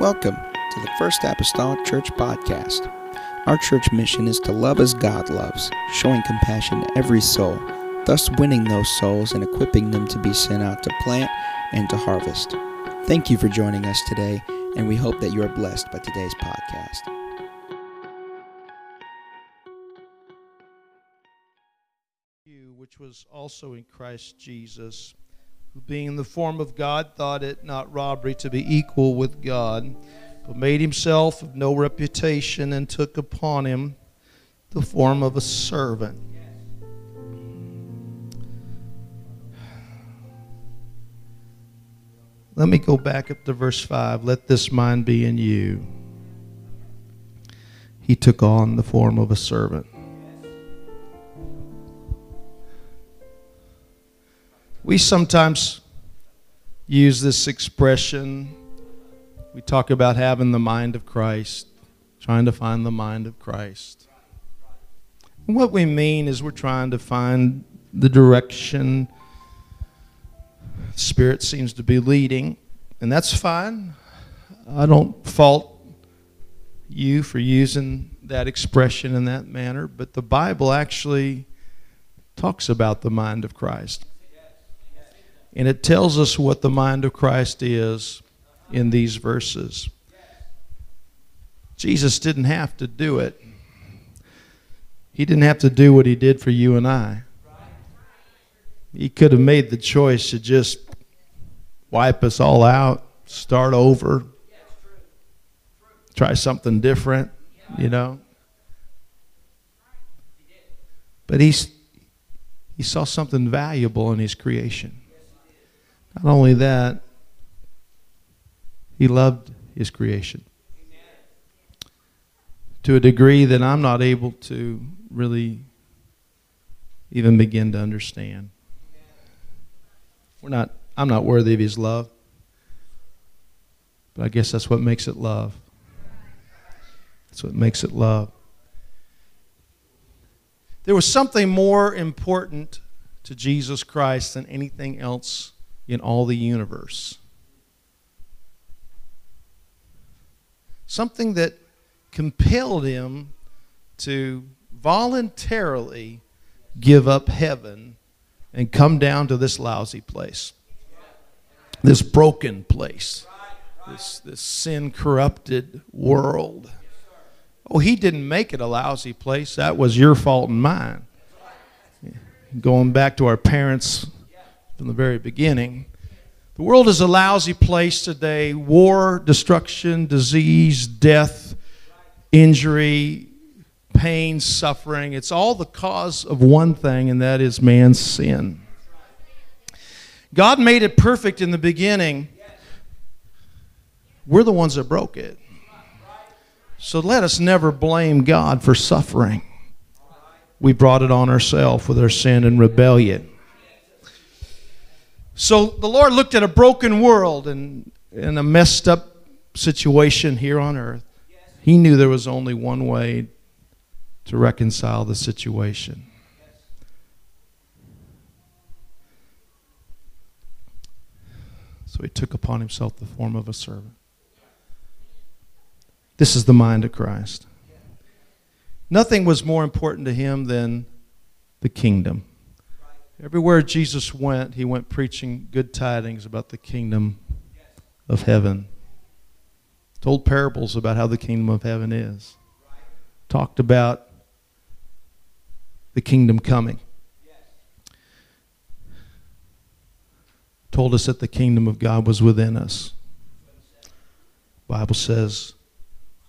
Welcome to the First Apostolic Church Podcast. Our church mission is to love as God loves, showing compassion to every soul, thus winning those souls and equipping them to be sent out to plant and to harvest. Thank you for joining us today, and we hope that you are blessed by today's podcast. you, which was also in Christ Jesus, who being in the form of God thought it not robbery to be equal with God, but made himself of no reputation and took upon him the form of a servant. Let me go back up to verse 5. Let this mind be in you. He took on the form of a servant. We sometimes use this expression. We talk about having the mind of Christ, trying to find the mind of Christ. And what we mean is we're trying to find the direction Spirit seems to be leading, and that's fine. I don't fault you for using that expression in that manner, but the Bible actually talks about the mind of Christ. And it tells us what the mind of Christ is in these verses. Jesus didn't have to do it. He didn't have to do what he did for you and I. He could have made the choice to just wipe us all out, start over, try something different, you know. But he's, he saw something valuable in his creation. Not only that, he loved his creation to a degree that I'm not able to really even begin to understand. We're not I'm not worthy of his love. But I guess that's what makes it love. That's what makes it love. There was something more important to Jesus Christ than anything else in all the universe. Something that compelled him to voluntarily give up heaven and come down to this lousy place, this broken place, this, this sin corrupted world. Oh, he didn't make it a lousy place. That was your fault and mine. Going back to our parents from the very beginning. The world is a lousy place today. War, destruction, disease, death, injury, pain, suffering. It's all the cause of one thing, and that is man's sin. God made it perfect in the beginning. We're the ones that broke it. So let us never blame God for suffering. We brought it on ourselves with our sin and rebellion. So the Lord looked at a broken world and, and a messed up situation here on earth. He knew there was only one way to reconcile the situation. So he took upon himself the form of a servant. This is the mind of Christ. Nothing was more important to him than the kingdom. Everywhere Jesus went, he went preaching good tidings about the kingdom of heaven. Told parables about how the kingdom of heaven is. Talked about the kingdom coming. Told us that the kingdom of God was within us. Bible says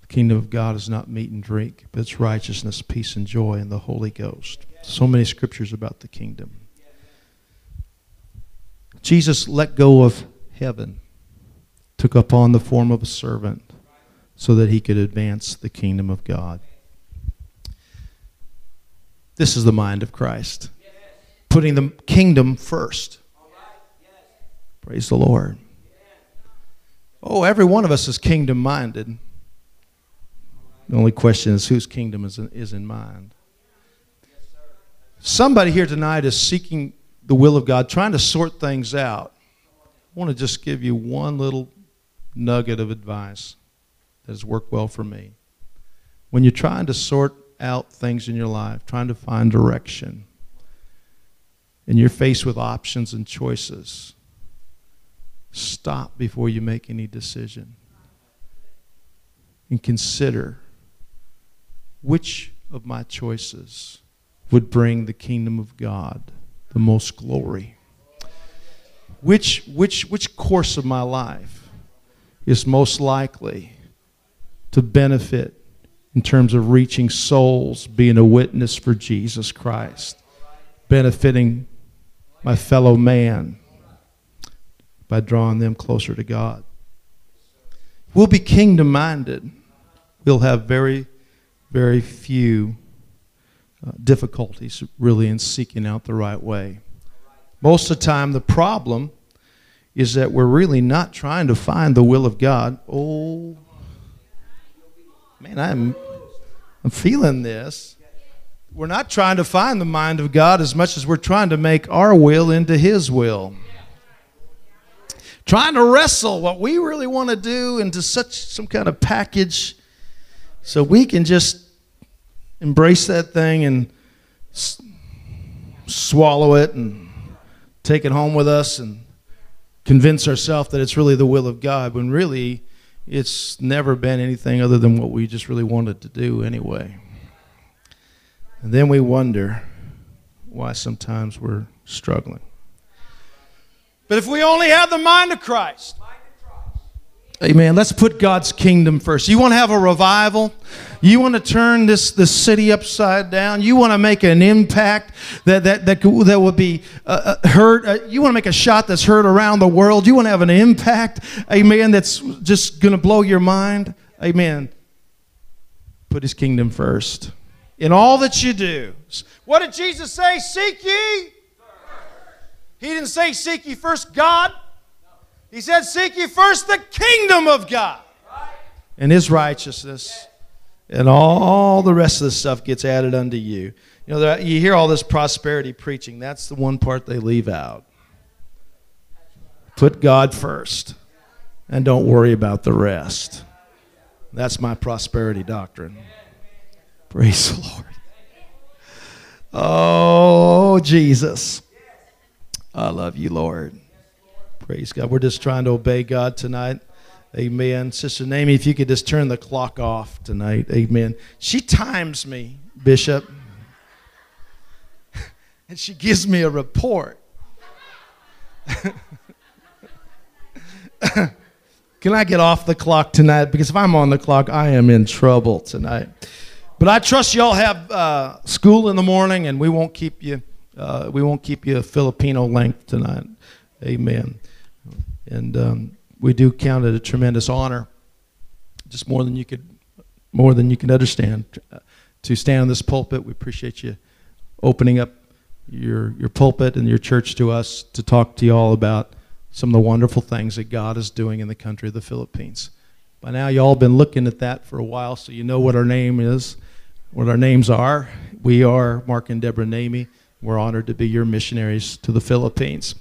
the kingdom of God is not meat and drink, but it's righteousness, peace, and joy in the Holy Ghost. So many scriptures about the kingdom. Jesus let go of heaven, took upon the form of a servant so that he could advance the kingdom of God. This is the mind of Christ, putting the kingdom first. Praise the Lord. Oh, every one of us is kingdom minded. The only question is whose kingdom is in, is in mind. Somebody here tonight is seeking the will of God, trying to sort things out. I want to just give you one little nugget of advice. that has worked well for me. When you're trying to sort out things in your life, trying to find direction, and you're faced with options and choices, stop before you make any decision and consider which of my choices would bring the kingdom of God the most glory. Which, which, which course of my life is most likely to benefit in terms of reaching souls, being a witness for Jesus Christ, benefiting my fellow man by drawing them closer to God. We'll be kingdom minded. We'll have very, very few uh, difficulties really in seeking out the right way. Most of the time, the problem is that we're really not trying to find the will of God. Oh, man, I'm, I'm feeling this. We're not trying to find the mind of God as much as we're trying to make our will into His will. Trying to wrestle what we really want to do into such some kind of package so we can just embrace that thing and s- swallow it and take it home with us and convince ourselves that it's really the will of God when really it's never been anything other than what we just really wanted to do anyway. And then we wonder why sometimes we're struggling. But if we only have the mind of Christ, Amen. Let's put God's kingdom first. You want to have a revival? You want to turn this, this city upside down? You want to make an impact that, that, that, that will be uh, uh, heard? Uh, you want to make a shot that's heard around the world? You want to have an impact, amen, that's just going to blow your mind? Amen. Put his kingdom first. In all that you do. What did Jesus say? Seek ye. He didn't say seek ye first God. He said, Seek ye first the kingdom of God and his righteousness, and all the rest of the stuff gets added unto you. You know, you hear all this prosperity preaching. That's the one part they leave out. Put God first, and don't worry about the rest. That's my prosperity doctrine. Praise the Lord. Oh, Jesus. I love you, Lord. Praise God. We're just trying to obey God tonight. Amen. Sister Namie, if you could just turn the clock off tonight. Amen. She times me, Bishop, and she gives me a report. Can I get off the clock tonight? Because if I'm on the clock, I am in trouble tonight. But I trust y'all have uh, school in the morning, and we won't keep you. Uh, we won't keep you Filipino length tonight. Amen. And um, we do count it a tremendous honor, just more than you could, more than you can understand, to stand on this pulpit. We appreciate you opening up your your pulpit and your church to us to talk to you all about some of the wonderful things that God is doing in the country of the Philippines. By now, you all have been looking at that for a while, so you know what our name is, what our names are. We are Mark and Deborah Namie. We're honored to be your missionaries to the Philippines.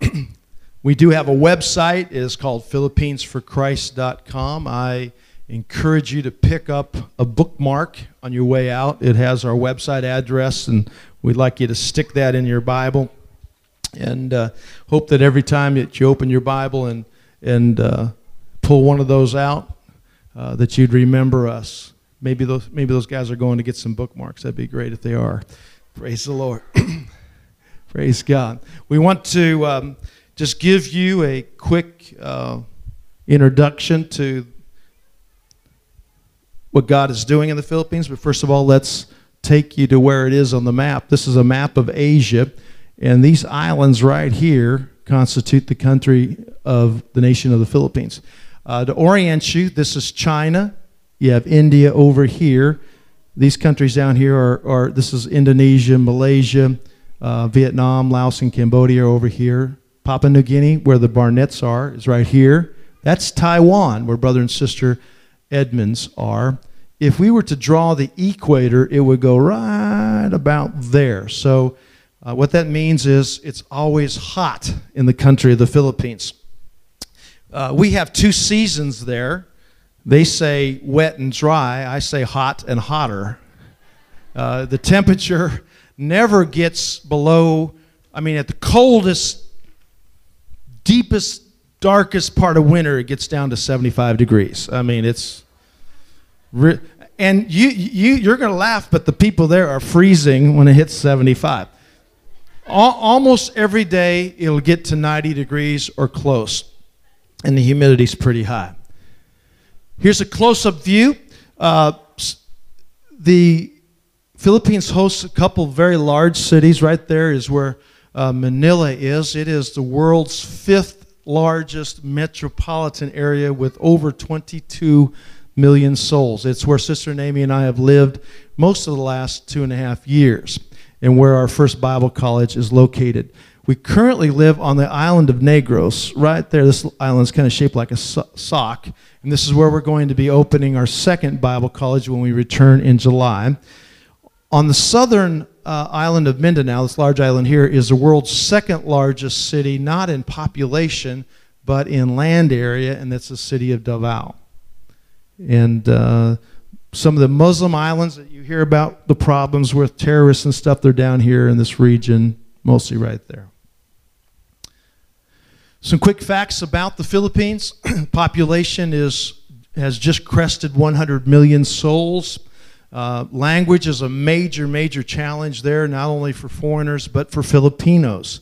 we do have a website. It is called PhilippinesForChrist.com. I encourage you to pick up a bookmark on your way out. It has our website address, and we'd like you to stick that in your Bible. And uh, hope that every time that you open your Bible and, and uh, pull one of those out, uh, that you'd remember us. Maybe those, maybe those guys are going to get some bookmarks. That'd be great if they are. Praise the Lord. Praise God. We want to um, just give you a quick uh, introduction to what God is doing in the Philippines. But first of all, let's take you to where it is on the map. This is a map of Asia, and these islands right here constitute the country of the nation of the Philippines. Uh, to orient you, this is China. You have India over here. These countries down here are, are this is Indonesia, Malaysia, uh, Vietnam, Laos, and Cambodia over here. Papua New Guinea, where the Barnetts are, is right here. That's Taiwan, where brother and sister Edmonds are. If we were to draw the equator, it would go right about there. So, uh, what that means is it's always hot in the country of the Philippines. Uh, we have two seasons there. They say wet and dry. I say hot and hotter. Uh, the temperature never gets below, I mean, at the coldest, deepest, darkest part of winter, it gets down to 75 degrees. I mean, it's. And you, you, you're going to laugh, but the people there are freezing when it hits 75. almost every day, it'll get to 90 degrees or close, and the humidity's pretty high. Here's a close up view. Uh, the Philippines hosts a couple very large cities. Right there is where uh, Manila is. It is the world's fifth largest metropolitan area with over 22 million souls. It's where Sister Namie and I have lived most of the last two and a half years and where our first Bible college is located. We currently live on the island of Negros, right there. This island is kind of shaped like a so- sock, and this is where we're going to be opening our second Bible college when we return in July. On the southern uh, island of Mindanao, this large island here, is the world's second largest city, not in population, but in land area, and that's the city of Davao. And uh, some of the Muslim islands that you hear about the problems with terrorists and stuff, they're down here in this region, mostly right there. Some quick facts about the Philippines. Population is has just crested 100 million souls. Uh, language is a major, major challenge there, not only for foreigners but for Filipinos.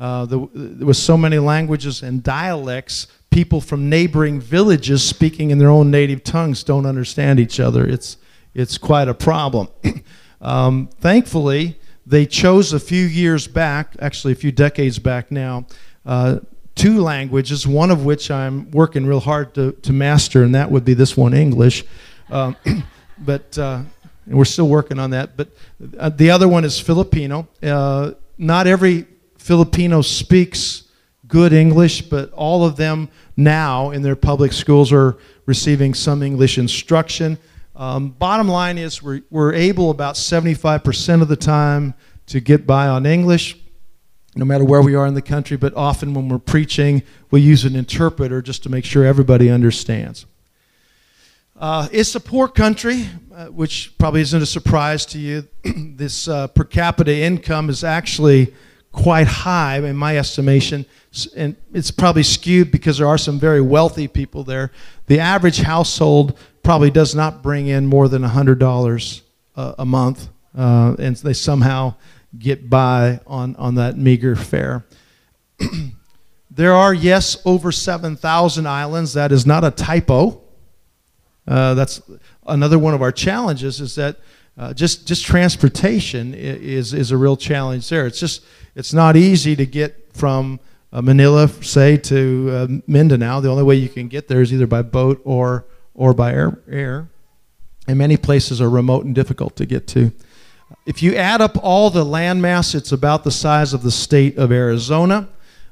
Uh, the, there so many languages and dialects people from neighboring villages speaking in their own native tongues don't understand each other. It's, it's quite a problem. um, thankfully, they chose a few years back, actually a few decades back now, uh, two languages, one of which I'm working real hard to, to master, and that would be this one, English. Um, but uh, we're still working on that. But uh, the other one is Filipino. Uh, not every Filipino speaks good English, but all of them now in their public schools are receiving some English instruction. Um, bottom line is we're, we're able about 75% of the time to get by on English, no matter where we are in the country, but often when we're preaching, we use an interpreter just to make sure everybody understands. Uh, it's a poor country, uh, which probably isn't a surprise to you. this uh, per capita income is actually quite high in my estimation and it's probably skewed because there are some very wealthy people there. The average household probably does not bring in more than $100 a, a month, uh, and they somehow get by on, on that meager fare. there are, yes, over 7,000 islands. That is not a typo. Uh, that's another one of our challenges is that uh, just, just transportation is, is a real challenge there. It's just it's not easy to get from uh, Manila, say, to uh, Mindanao. The only way you can get there is either by boat or, or by air, air. And many places are remote and difficult to get to. If you add up all the landmass, it's about the size of the state of Arizona.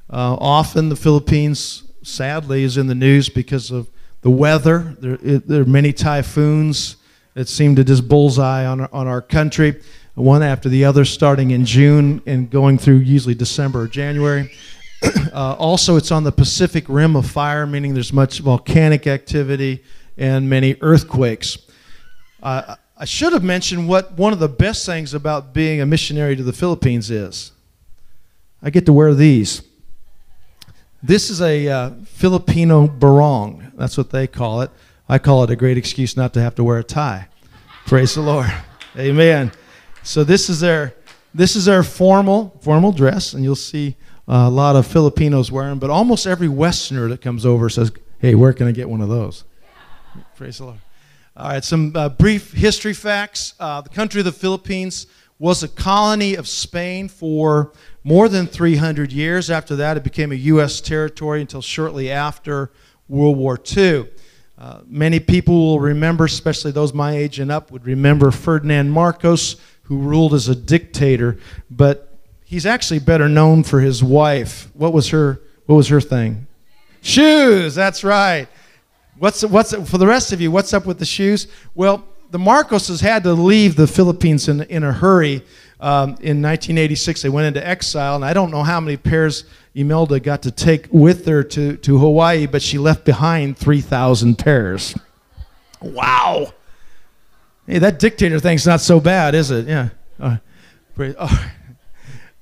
Uh, often the Philippines, sadly, is in the news because of the weather. There, it, there are many typhoons that seem to just bullseye on, on our country, one after the other, starting in June and going through usually December or January. uh, also, it's on the Pacific Rim of Fire, meaning there's much volcanic activity and many earthquakes. Uh, I should have mentioned what one of the best things about being a missionary to the Philippines is. I get to wear these. This is a uh, Filipino barong. That's what they call it. I call it a great excuse not to have to wear a tie. Praise the Lord. Amen. So this is their this is their formal formal dress, and you'll see uh, a lot of Filipinos wearing. but almost every Westerner that comes over says, Hey, where can I get one of those? Praise the Lord. All right, some uh, brief history facts. Uh, the country of the Philippines was a colony of Spain for more than 300 years. After that, it became a U.S. territory until shortly after World War II. Uh, many people will remember, especially those my age and up, would remember Ferdinand Marcos, who ruled as a dictator. But he's actually better known for his wife. What was her what was her thing? Shoes, that's right. What's what's for the rest of you, what's up with the shoes? Well, the Marcoses had to leave the Philippines in, in a hurry. Um, in 1986, they went into exile, and I don't know how many pairs Imelda got to take with her to, to Hawaii, but she left behind 3,000 pairs. Wow. Hey, that dictator thing's not so bad, is it? Yeah. All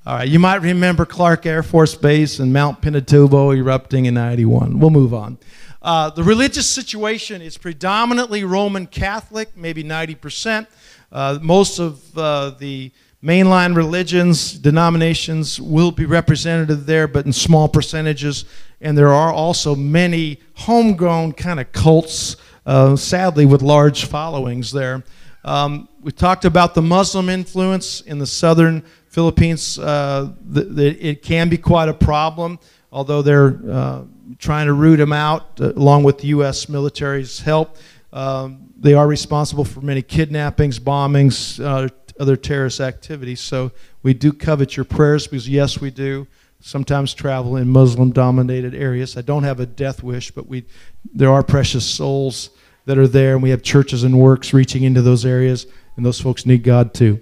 right. You might remember Clark Air Force Base and Mount Pinatubo erupting in 91. We'll move on. Uh, the religious situation is predominantly Roman Catholic, maybe 90%. Uh, most of uh, the mainline religions, denominations will be represented there, but in small percentages. And there are also many homegrown kind of cults, uh, sadly, with large followings there. Um, we talked about the Muslim influence in the southern Philippines. Uh, the, the, it can be quite a problem, although they're uh, trying to root them out uh, along with the U.S. military's help. Um, they are responsible for many kidnappings, bombings, uh, other terrorist activities. So we do covet your prayers because, yes, we do sometimes travel in Muslim dominated areas. I don't have a death wish, but we, there are precious souls that are there, and we have churches and works reaching into those areas, and those folks need God too.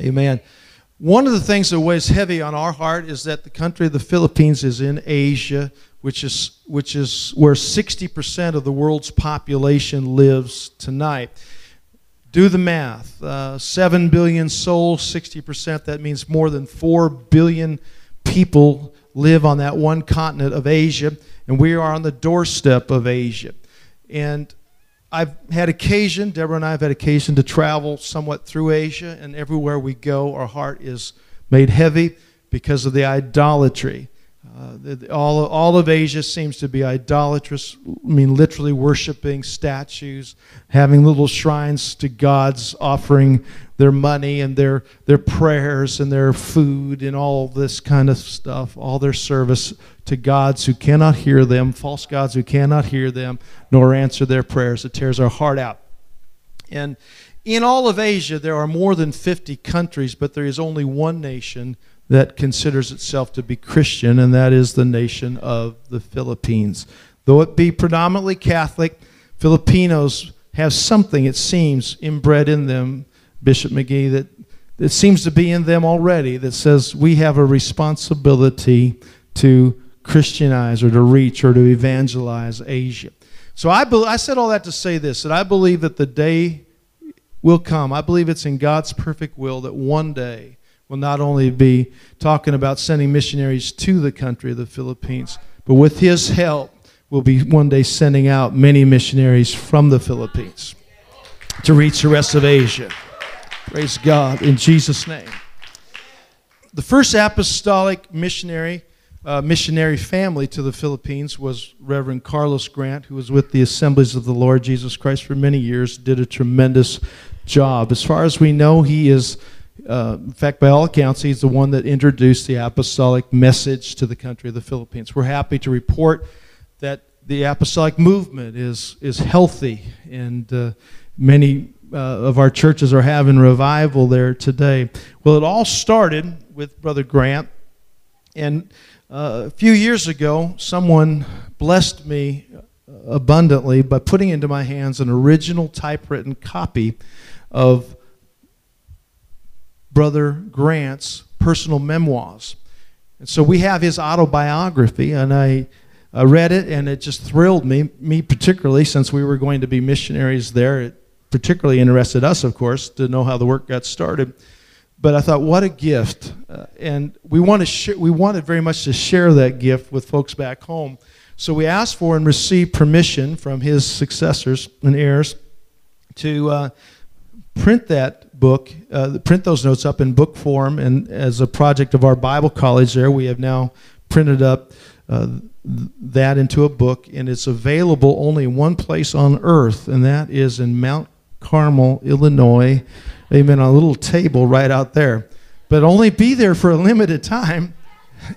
Amen. One of the things that weighs heavy on our heart is that the country of the Philippines is in Asia, which is, which is where 60% of the world's population lives tonight. Do the math. Uh, 7 billion souls, 60%, that means more than 4 billion people live on that one continent of Asia, and we are on the doorstep of Asia. And I've had occasion, Deborah and I have had occasion to travel somewhat through Asia, and everywhere we go, our heart is made heavy because of the idolatry. Uh, all, all of Asia seems to be idolatrous, I mean, literally worshiping statues, having little shrines to gods, offering their money and their, their prayers and their food and all this kind of stuff, all their service to gods who cannot hear them, false gods who cannot hear them, nor answer their prayers. It tears our heart out. And in all of Asia, there are more than 50 countries, but there is only one nation that considers itself to be Christian, and that is the nation of the Philippines. Though it be predominantly Catholic, Filipinos have something, it seems, inbred in them Bishop McGee, that, that seems to be in them already that says we have a responsibility to Christianize or to reach or to evangelize Asia. So I, be, I said all that to say this that I believe that the day will come. I believe it's in God's perfect will that one day we'll not only be talking about sending missionaries to the country of the Philippines, but with His help, we'll be one day sending out many missionaries from the Philippines to reach the rest of Asia. Praise God in Jesus' name. The first apostolic missionary, uh, missionary family to the Philippines was Reverend Carlos Grant, who was with the Assemblies of the Lord Jesus Christ for many years, did a tremendous job. As far as we know, he is, uh, in fact, by all accounts, he's the one that introduced the apostolic message to the country of the Philippines. We're happy to report that the apostolic movement is, is healthy and uh, many uh, of our churches are having revival there today. Well, it all started with Brother Grant. And uh, a few years ago, someone blessed me abundantly by putting into my hands an original typewritten copy of Brother Grant's personal memoirs. And so we have his autobiography, and I, I read it, and it just thrilled me, me particularly, since we were going to be missionaries there. It particularly interested us, of course, to know how the work got started. But I thought, what a gift! Uh, and we want to we wanted very much to share that gift with folks back home. So we asked for and received permission from his successors and heirs to uh, print that book, uh, print those notes up in book form. And as a project of our Bible college, there we have now printed up uh, that into a book, and it's available only one place on earth, and that is in Mount Carmel, Illinois. Amen. On a little table right out there. But only be there for a limited time.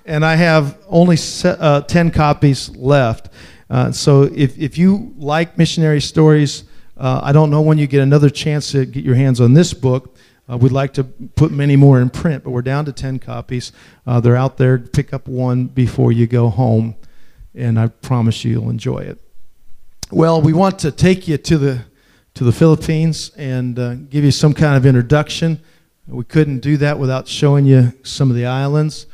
And I have only set, uh, 10 copies left. Uh, so if, if you like missionary stories, uh, I don't know when you get another chance to get your hands on this book. Uh, we'd like to put many more in print, but we're down to 10 copies. Uh, they're out there. Pick up one before you go home, and I promise you you'll enjoy it. Well, we want to take you to the to the Philippines and uh, give you some kind of introduction. We couldn't do that without showing you some of the islands.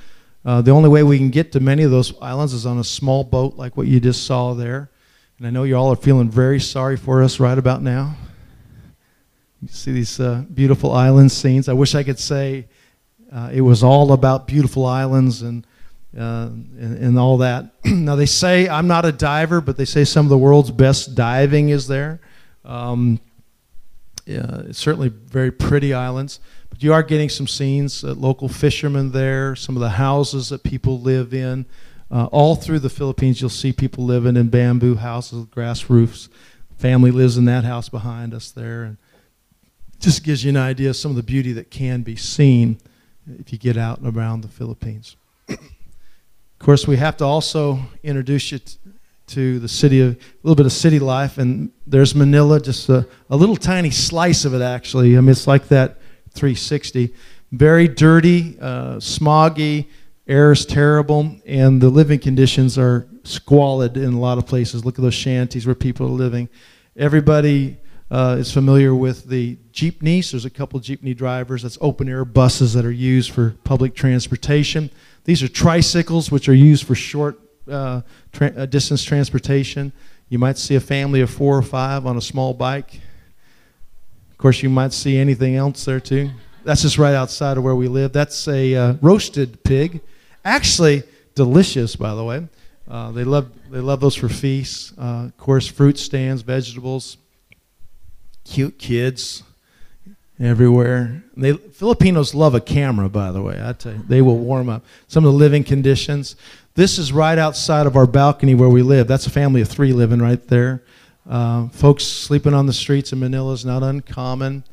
Uh, the only way we can get to many of those islands is on a small boat like what you just saw there. And I know you all are feeling very sorry for us right about now. You see these uh, beautiful island scenes. I wish I could say uh, it was all about beautiful islands and, uh, and, and, all that. now, they say I'm not a diver, but they say some of the world's best diving is there. Um, yeah, it's certainly very pretty islands. But you are getting some scenes, uh, local fishermen there, some of the houses that people live in. Uh, all through the Philippines, you'll see people living in bamboo houses with grass roofs. Family lives in that house behind us there. And just gives you an idea of some of the beauty that can be seen if you get out and around the Philippines. of course, we have to also introduce you to the city of a little bit of city life, and there's Manila, just a, a little tiny slice of it actually. I mean, it's like that 360. Very dirty, uh, smoggy, air is terrible, and the living conditions are squalid in a lot of places. Look at those shanties where people are living. Everybody uh, is familiar with the jeepneys. There's a couple jeepney drivers. That's open air buses that are used for public transportation. These are tricycles, which are used for short uh, tra- uh, distance transportation. You might see a family of four or five on a small bike. Of course, you might see anything else there too. That's just right outside of where we live. That's a uh, roasted pig. Actually, delicious, by the way. Uh, they love they love those for feasts. Uh, of course, fruit stands, vegetables, cute kids everywhere. They, Filipinos love a camera, by the way. I tell you, they will warm up. Some of the living conditions. This is right outside of our balcony where we live. That's a family of three living right there. Uh, folks sleeping on the streets in Manila is not uncommon.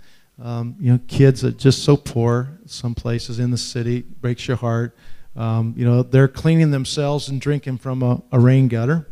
Um, you know, kids are just so poor. Some places in the city breaks your heart. Um, you know, they're cleaning themselves and drinking from a, a rain gutter.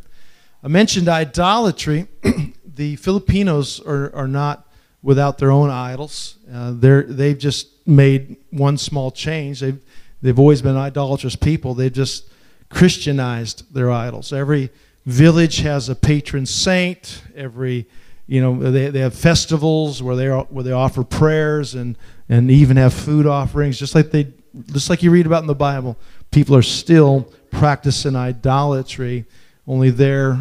I mentioned idolatry. the Filipinos are, are not without their own idols. Uh, they're, they've just made one small change. They've, they've always been idolatrous people. They've just Christianized their idols. Every village has a patron saint. Every, you know, they, they have festivals where they, where they offer prayers and, and even have food offerings, just like they, just like you read about in the Bible. People are still practicing idolatry, only there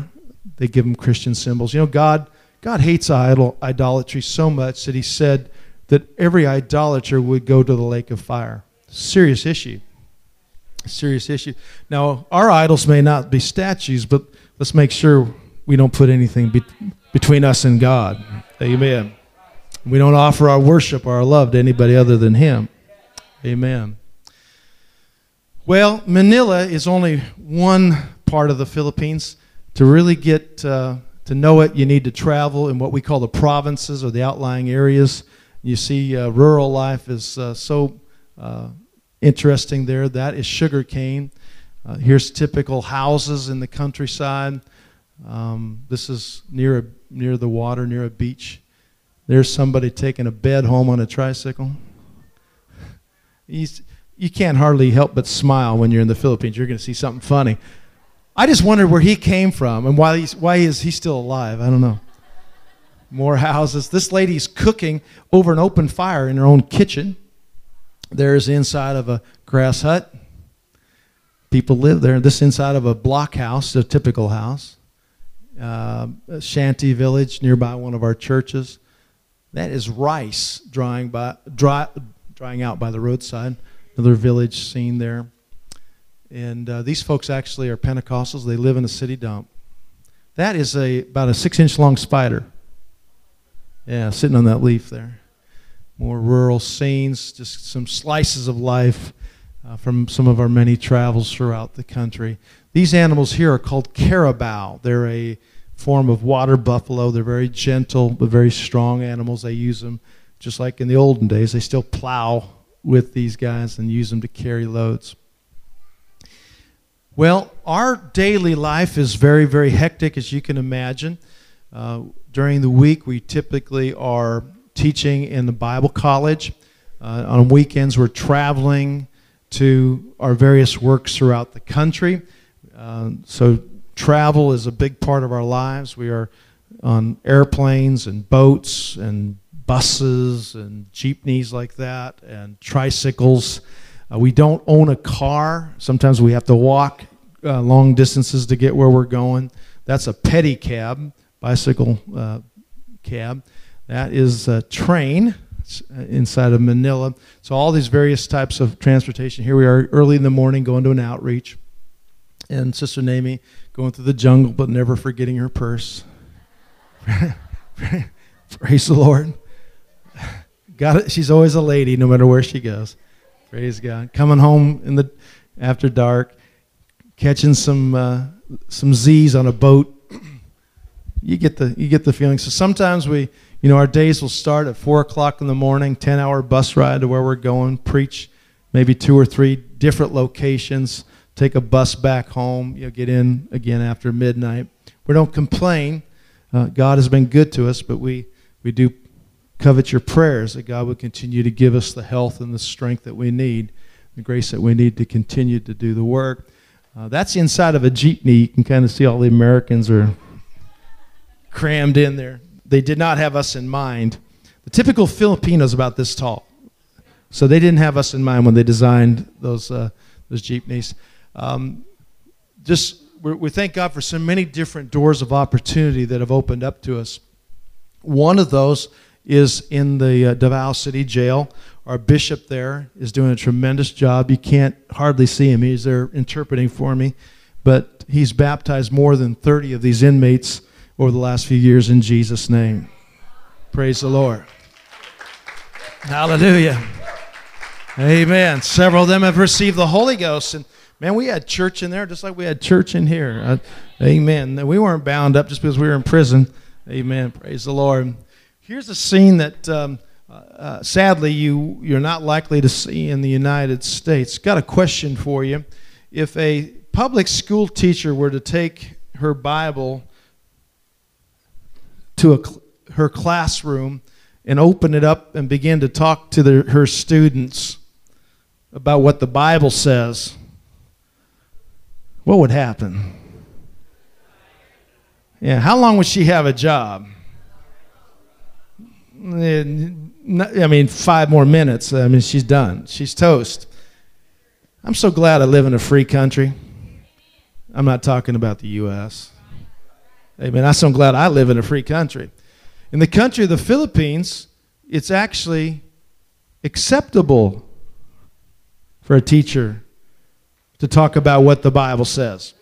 they give them Christian symbols. You know, God, God hates idol, idolatry so much that he said that every idolater would go to the lake of fire. Serious issue. Serious issue. Now, our idols may not be statues, but let's make sure we don't put anything between us and God. Amen. We don't offer our worship or our love to anybody other than Him. Amen. Well, Manila is only one part of the Philippines. To really get uh, to know it, you need to travel in what we call the provinces or the outlying areas. You see, uh, rural life is uh, so uh, interesting there. That is sugarcane. Uh, here's typical houses in the countryside. Um, this is near a, near the water, near a beach. There's somebody taking a bed home on a tricycle. He's, you can't hardly help but smile when you're in the Philippines. You're going to see something funny. I just wondered where he came from and why, he's, why is he still alive. I don't know. More houses. This lady's cooking over an open fire in her own kitchen. There's the inside of a grass hut. People live there. This inside of a block house, a typical house. Uh, a shanty village nearby one of our churches. That is rice drying, by, dry, drying out by the roadside. Another village scene there. And uh, these folks actually are Pentecostals. They live in a city dump. That is a about a six inch long spider. Yeah, sitting on that leaf there. More rural scenes, just some slices of life uh, from some of our many travels throughout the country. These animals here are called carabao. They're a form of water buffalo. They're very gentle but very strong animals. They use them just like in the olden days. They still plow with these guys and use them to carry loads. Well, our daily life is very, very hectic, as you can imagine. Uh, during the week, we typically are teaching in the Bible college. Uh, on weekends, we're traveling to our various works throughout the country. Uh, so, travel is a big part of our lives. We are on airplanes and boats and buses and jeepneys like that and tricycles. Uh, we don't own a car. Sometimes we have to walk uh, long distances to get where we're going. That's a pedicab, bicycle uh, cab. That is a train uh, inside of Manila. So all these various types of transportation. Here we are early in the morning going to an outreach. And Sister Namie going through the jungle but never forgetting her purse. Praise the Lord. Got it. She's always a lady no matter where she goes. Praise God. Coming home in the after dark, catching some uh, some Z's on a boat. you get the you get the feeling. So sometimes we, you know, our days will start at four o'clock in the morning, ten hour bus ride to where we're going, preach maybe two or three different locations, take a bus back home, you know, get in again after midnight. We don't complain. Uh, God has been good to us, but we we do covet your prayers that God would continue to give us the health and the strength that we need, the grace that we need to continue to do the work. Uh, that's inside of a jeepney. You can kind of see all the Americans are crammed in there. They did not have us in mind. The typical Filipino's about this tall. So they didn't have us in mind when they designed those, uh, those jeepneys. Um, just we thank God for so many different doors of opportunity that have opened up to us. One of those is in the uh, Davao City Jail. Our bishop there is doing a tremendous job. You can't hardly see him, he's there interpreting for me. But he's baptized more than 30 of these inmates over the last few years in Jesus' name. Praise the Lord. Hallelujah. Amen. Several of them have received the Holy Ghost. And man, we had church in there just like we had church in here. Amen. We weren't bound up just because we were in prison. Amen. Praise the Lord. Here's a scene that um, uh, uh, sadly you, you're not likely to see in the United States. Got a question for you. If a public school teacher were to take her Bible to a, her classroom and open it up and begin to talk to the, her students about what the Bible says, what would happen? Yeah, how long would she have a job? I mean, five more minutes. I mean, she's done. She's toast. I'm so glad I live in a free country. I'm not talking about the U.S. Amen. I'm so glad I live in a free country. In the country of the Philippines, it's actually acceptable for a teacher to talk about what the Bible says.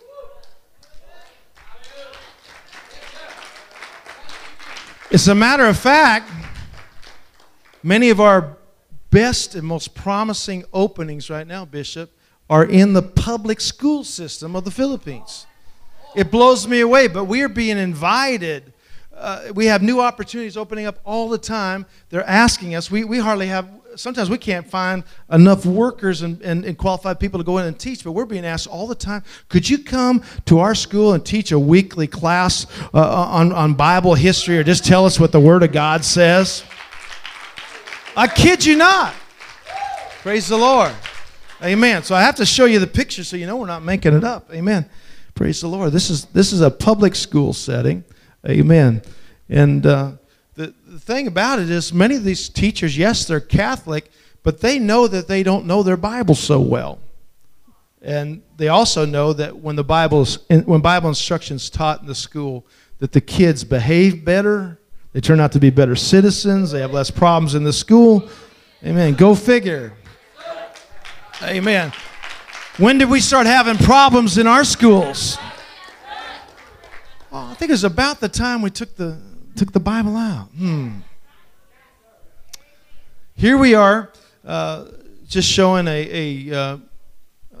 As a matter of fact, Many of our best and most promising openings right now, Bishop, are in the public school system of the Philippines. It blows me away, but we are being invited. Uh, we have new opportunities opening up all the time. They're asking us. We, we hardly have, sometimes we can't find enough workers and, and, and qualified people to go in and teach, but we're being asked all the time could you come to our school and teach a weekly class uh, on, on Bible history or just tell us what the Word of God says? I kid you not. Praise the Lord. Amen. So I have to show you the picture so you know we're not making it up. Amen. Praise the Lord. This is this is a public school setting. Amen. And uh, the, thing about it is, many of these teachers, yes, they're Catholic, but they know that they don't know their Bible so well. And they also know that when the Bible's when Bible instructions taught in the school, that the kids behave better, they turn out to be better citizens. They have less problems in the school. Amen. Go figure. Amen. When did we start having problems in our schools? Well, I think it was about the time we took the took the Bible out. Hmm. Here we are, uh, just showing a, a uh,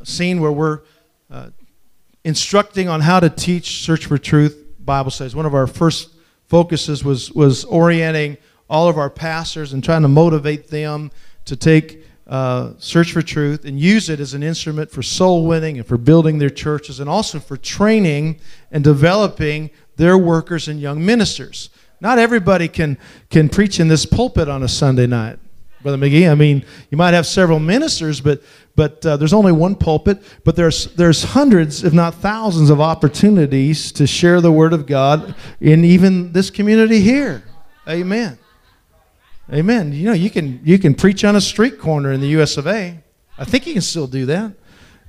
scene where we're uh, instructing on how to teach Search for Truth Bible studies. One of our first focuses was, was orienting all of our pastors and trying to motivate them to take uh, search for truth and use it as an instrument for soul winning and for building their churches and also for training and developing their workers and young ministers. Not everybody can, can preach in this pulpit on a Sunday night. Brother McGee. I mean, you might have several ministers, but but uh, there's only one pulpit. But there's there's hundreds, if not thousands, of opportunities to share the word of God in even this community here. Amen. Amen. You know, you can you can preach on a street corner in the U.S. of A. I think you can still do that.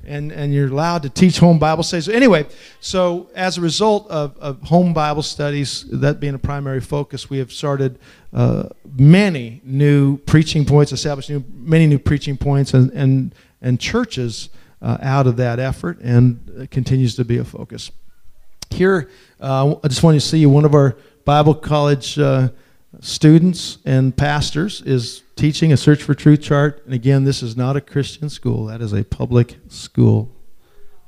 And, and you're allowed to teach home Bible studies. Anyway, so as a result of, of home Bible studies, that being a primary focus, we have started uh, many new preaching points, established new, many new preaching points, and, and, and churches uh, out of that effort, and it continues to be a focus. Here, uh, I just want to see you. one of our Bible college uh, students and pastors is teaching a Search for Truth chart. And again, this is not a Christian school, that is a public school.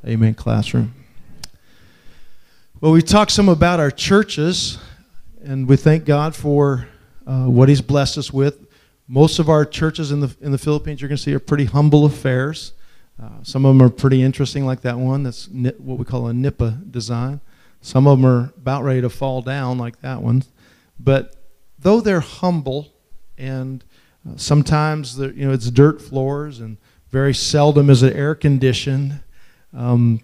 Amen, classroom. Well, we talked some about our churches, and we thank God for uh, what He's blessed us with. Most of our churches in the, in the Philippines, you're going to see, are pretty humble affairs. Uh, some of them are pretty interesting, like that one that's what we call a nipa design. Some of them are about ready to fall down, like that one. But though they're humble and sometimes you know it's dirt floors and very seldom is it air conditioned, um,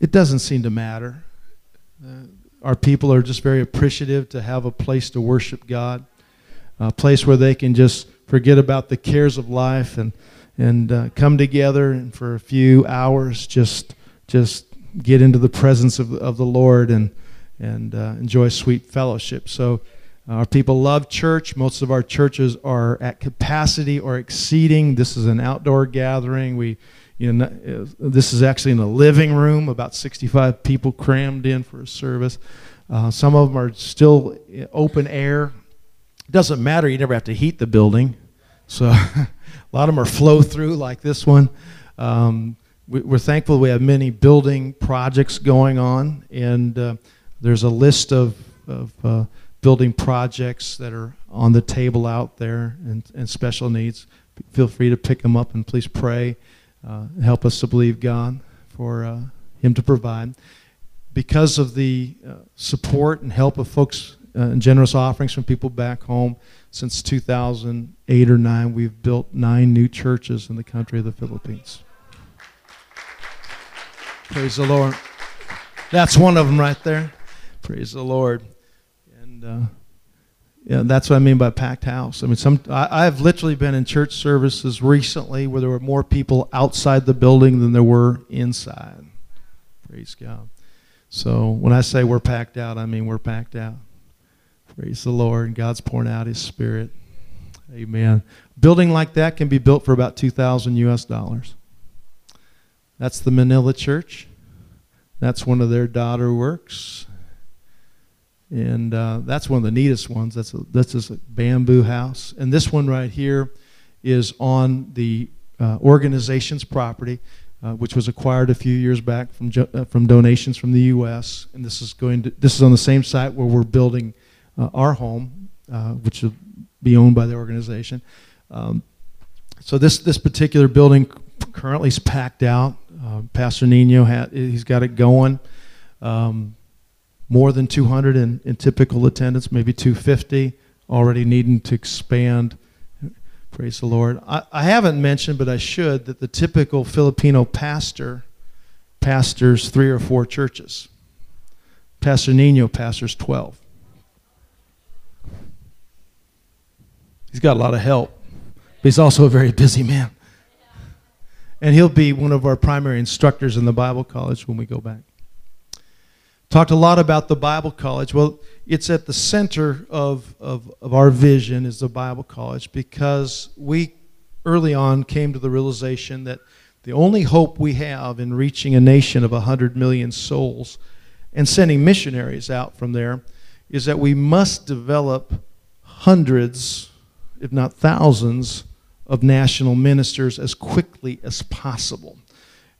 it doesn't seem to matter. Uh, our people are just very appreciative to have a place to worship God, a place where they can just forget about the cares of life and and uh, come together and for a few hours just just get into the presence of, of the Lord and and uh, enjoy sweet fellowship. So, our people love church. Most of our churches are at capacity or exceeding. This is an outdoor gathering. We, you know, this is actually in a living room. About 65 people crammed in for a service. Uh, some of them are still open air. It doesn't matter. You never have to heat the building. So, a lot of them are flow through like this one. Um, we, are thankful we have many building projects going on and uh, there's a list of, of uh, building projects that are on the table out there and, and special needs. Feel free to pick them up and please pray. Uh, help us to believe God for uh, Him to provide. Because of the uh, support and help of folks uh, and generous offerings from people back home, since 2008 or 9, we've built nine new churches in the country of the Philippines. Praise the Lord. That's one of them right there. Praise the Lord. And uh, yeah, that's what I mean by packed house. I mean, some I, I've literally been in church services recently where there were more people outside the building than there were inside. Praise God. So when I say we're packed out, I mean we're packed out. Praise the Lord. God's pouring out His Spirit. Amen. Building like that can be built for about 2,000 U.S. dollars. That's the Manila Church. That's one of their daughter works and uh, that's one of the neatest ones. That's a, that's a bamboo house, and this one right here is on the uh, organization's property, uh, which was acquired a few years back from uh, from donations from the U.S. And this is going to this is on the same site where we're building uh, our home, uh, which will be owned by the organization. Um, so this this particular building currently is packed out. Pastor Nino had he's got it going. Um, more than 200 in, in typical attendance, maybe 250, already needing to expand. Praise the Lord. I, I haven't mentioned, but I should, that the typical Filipino pastor pastors three or four churches. Pastor Nino pastors 12. He's got a lot of help, but he's also a very busy man. And he'll be one of our primary instructors in the Bible college when we go back. Talked a lot about the Bible college. Well, it's at the center of, of, of our vision is the Bible college because we early on came to the realization that the only hope we have in reaching a nation of 100 million souls and sending missionaries out from there is that we must develop hundreds, if not thousands, of national ministers as quickly as possible.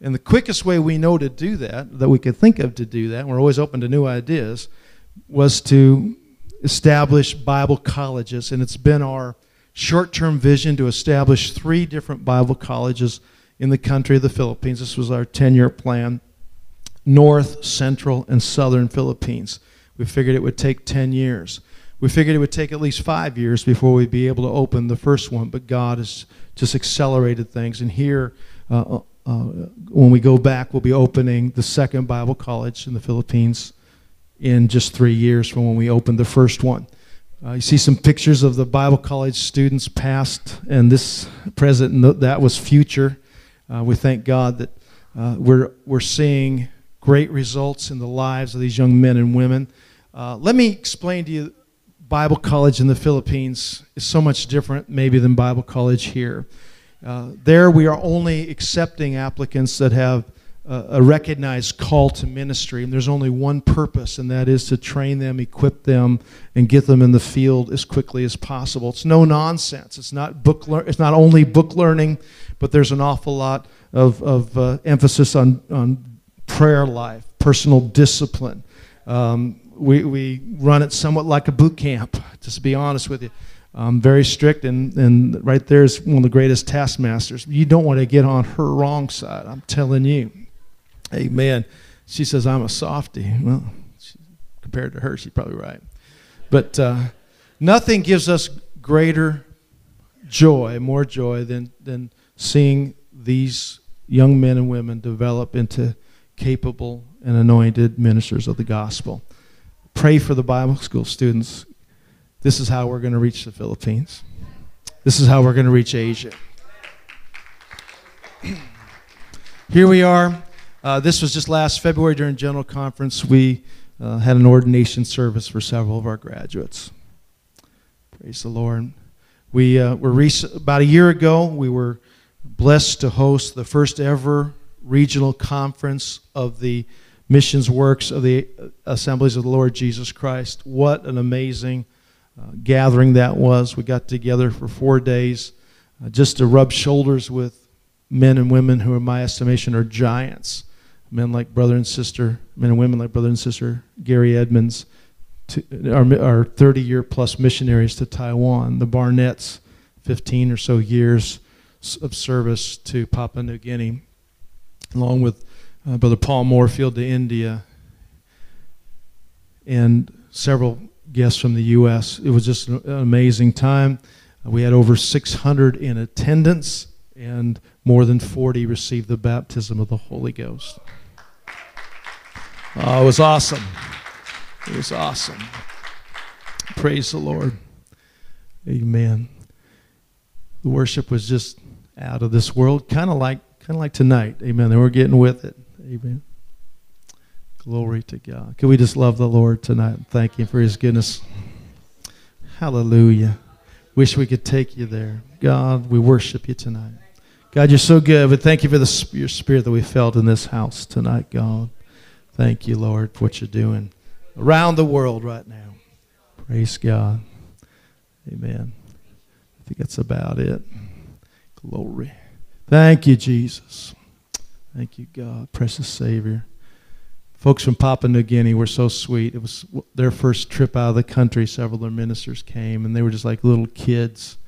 And the quickest way we know to do that, that we could think of to do that, we're always open to new ideas, was to establish Bible colleges. And it's been our short term vision to establish three different Bible colleges in the country of the Philippines. This was our 10 year plan North, Central, and Southern Philippines. We figured it would take 10 years. We figured it would take at least five years before we'd be able to open the first one, but God has just accelerated things. And here, uh, uh, when we go back, we'll be opening the second Bible college in the Philippines in just three years from when we opened the first one. Uh, you see some pictures of the Bible college students past and this present, and that was future. Uh, we thank God that uh, we're, we're seeing great results in the lives of these young men and women. Uh, let me explain to you Bible college in the Philippines is so much different, maybe, than Bible college here. Uh, there, we are only accepting applicants that have a recognized call to ministry, and there's only one purpose, and that is to train them, equip them, and get them in the field as quickly as possible. It's no nonsense. It's not book. Lear- it's not only book learning, but there's an awful lot of, of uh, emphasis on on prayer life, personal discipline. Um, we we run it somewhat like a boot camp. Just to be honest with you. Um, very strict, and, and right there is one of the greatest taskmasters. You don't want to get on her wrong side, I'm telling you. Amen. She says, I'm a softy. Well, she, compared to her, she's probably right. But uh, nothing gives us greater joy, more joy, than, than seeing these young men and women develop into capable and anointed ministers of the gospel. Pray for the Bible school students. This is how we're going to reach the Philippines. This is how we're going to reach Asia. Here we are uh, this was just last February during General Conference. We uh, had an ordination service for several of our graduates. Praise the Lord. We uh, were rec- about a year ago. We were blessed to host the first ever regional conference of the missions works of the Assemblies of the Lord Jesus Christ. What an amazing uh, gathering that was. We got together for four days uh, just to rub shoulders with men and women who, in my estimation, are giants men like brother and sister, men and women like brother and sister Gary Edmonds, our, our 30 year plus missionaries to Taiwan, the Barnetts, 15 or so years of service to Papua New Guinea, along with uh, Brother Paul Moorfield to India, and several guests from the U.S. It was just an amazing time. We had over 600 in attendance, and more than 40 received the baptism of the Holy Ghost. Oh, it was awesome. It was awesome. Praise the Lord. Amen. The worship was just out of this world, kind of like kind of like tonight. Amen. And we're getting with it. Amen. Glory to God. Can we just love the Lord tonight and thank Him for His goodness? Hallelujah. Wish we could take you there. God, we worship you tonight. God, you're so good. But thank you for the, your spirit that we felt in this house tonight, God. Thank you, Lord, for what you're doing around the world right now. Praise God. Amen. I think that's about it. Glory. Thank you, Jesus. Thank you, God, precious Savior. Folks from Papua New Guinea were so sweet. It was their first trip out of the country. Several of their ministers came, and they were just like little kids.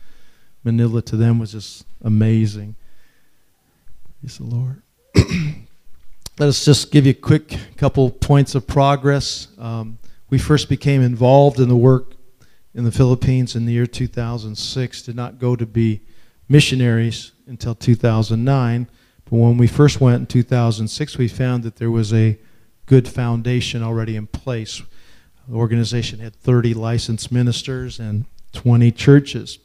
Manila to them was just amazing. Praise the Lord. let us just give you a quick couple points of progress. Um, we first became involved in the work in the Philippines in the year 2006, did not go to be missionaries until 2009. But when we first went in 2006, we found that there was a good foundation already in place. The organization had 30 licensed ministers and 20 churches.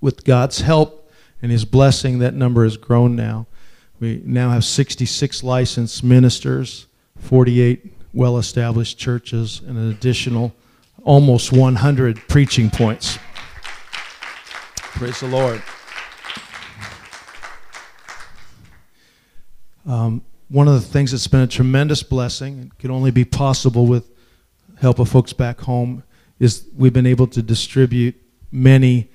With God's help and His blessing, that number has grown now. We now have 66 licensed ministers, 48 well established churches, and an additional almost 100 preaching points. Praise the Lord. Um, one of the things that's been a tremendous blessing, and can only be possible with help of folks back home, is we've been able to distribute many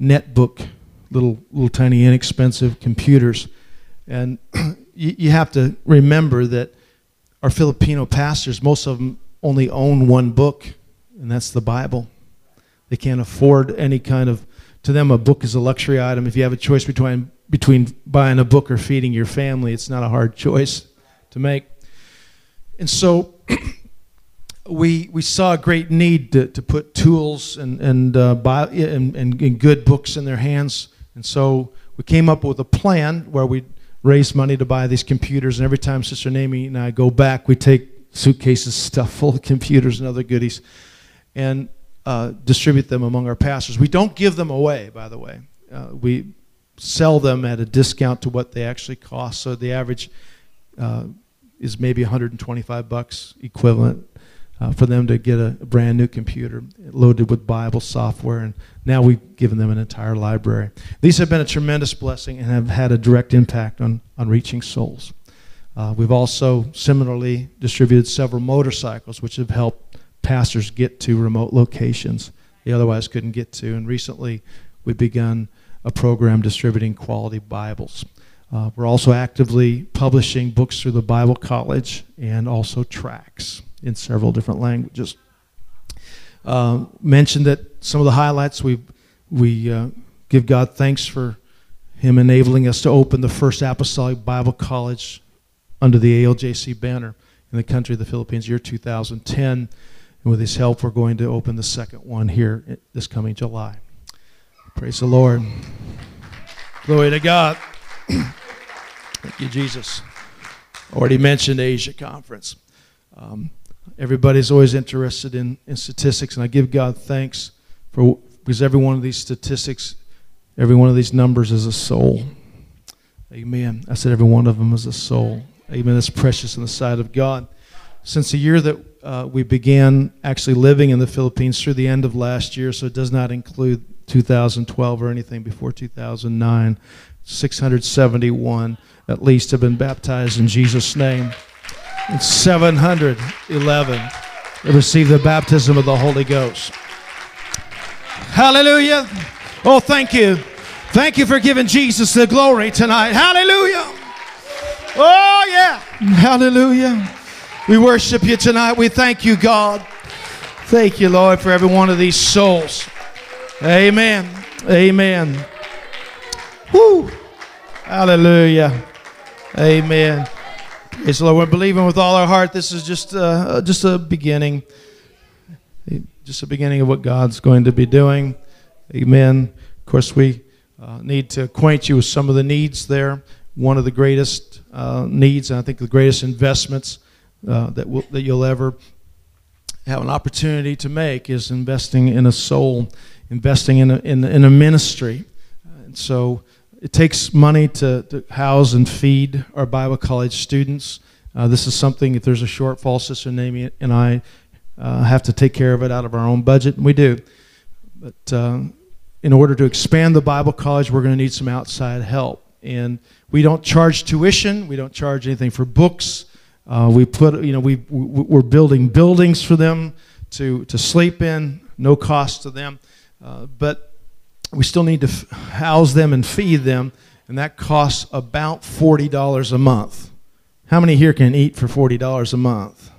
netbook, little, little tiny inexpensive computers and you, you have to remember that our Filipino pastors, most of them only own one book, and that's the Bible. They can't afford any kind of, to them, a book is a luxury item. If you have a choice between, between buying a book or feeding your family, it's not a hard choice to make. And so we, we saw a great need to, to put tools and, and, uh, buy, and, and, and good books in their hands. And so we came up with a plan where we raise money to buy these computers. And every time Sister Naomi and I go back, we take suitcases stuffed full of computers and other goodies and uh, distribute them among our pastors. We don't give them away, by the way. Uh, we sell them at a discount to what they actually cost. So the average uh, is maybe 125 bucks equivalent uh, for them to get a, brand new computer loaded with Bible software, and now we've given them an entire library. These have been a tremendous blessing and have had a direct impact on, on reaching souls. Uh, we've also similarly distributed several motorcycles, which have helped pastors get to remote locations they otherwise couldn't get to. And recently, we've begun a program distributing quality Bibles. Uh, we're also actively publishing books through the Bible College and also tracts in several different languages. Uh, mentioned that some of the highlights we we uh, give God thanks for Him enabling us to open the first apostolic Bible college under the ALJC banner in the country of the Philippines, year 2010. And with His help, we're going to open the second one here this coming July. Praise the Lord. Glory to God. Thank you, Jesus. Already mentioned Asia Conference. Um, everybody's always interested in, in statistics, and I give God thanks for because every one of these statistics, every one of these numbers is a soul. Amen. I said every one of them is a soul. Amen. That's precious in the sight of God. Since the year that uh, we began actually living in the Philippines through the end of last year, so it does not include 2012 or anything before 2009, 671 at least have been baptized in Jesus' name. And 711 have received the baptism of the Holy Ghost. Hallelujah. Oh, thank you. Thank you for giving Jesus the glory tonight. Hallelujah. Oh, yeah. Hallelujah. We worship you tonight. We thank you, God. Thank you, Lord, for every one of these souls. Amen. Amen. Woo. Hallelujah. Amen. Praise the Lord. We're believing with all our heart. This is just uh, just a beginning, just a beginning of what God's going to be doing. Amen. Of course, we uh, need to acquaint you with some of the needs there. One of the greatest uh, needs, and I think the greatest investments uh, that will, that you'll ever have an opportunity to make, is investing in a soul, investing in a in, in a ministry. And so it takes money to, to house and feed our Bible college students. Uh, this is something, if there's a shortfall, Sister Naomi and I uh, have to take care of it out of our own budget, and we do. But uh, in order to expand the Bible college, we're going to need some outside help. And we don't charge tuition, we don't charge anything for books. Uh, we put, you know, we, we're building buildings for them to, to sleep in, no cost to them. Uh, but we still need to f- house them and feed them, and that costs about $40 a month. How many here can eat for $40 a month?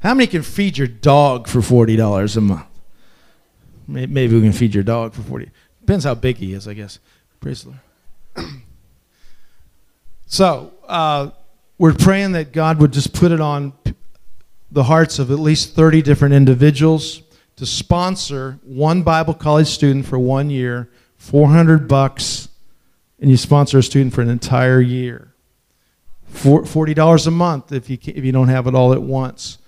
How many can feed your dog for $40 a month? Maybe we can feed your dog for 40. Depends how big he is, I guess. Praise the Lord. so, uh, we're praying that God would just put it on the hearts of at least 30 different individuals to sponsor one Bible college student for one year, 400 bucks, and you sponsor a student for an entire year. $40 a month if you, if you don't have it all at once.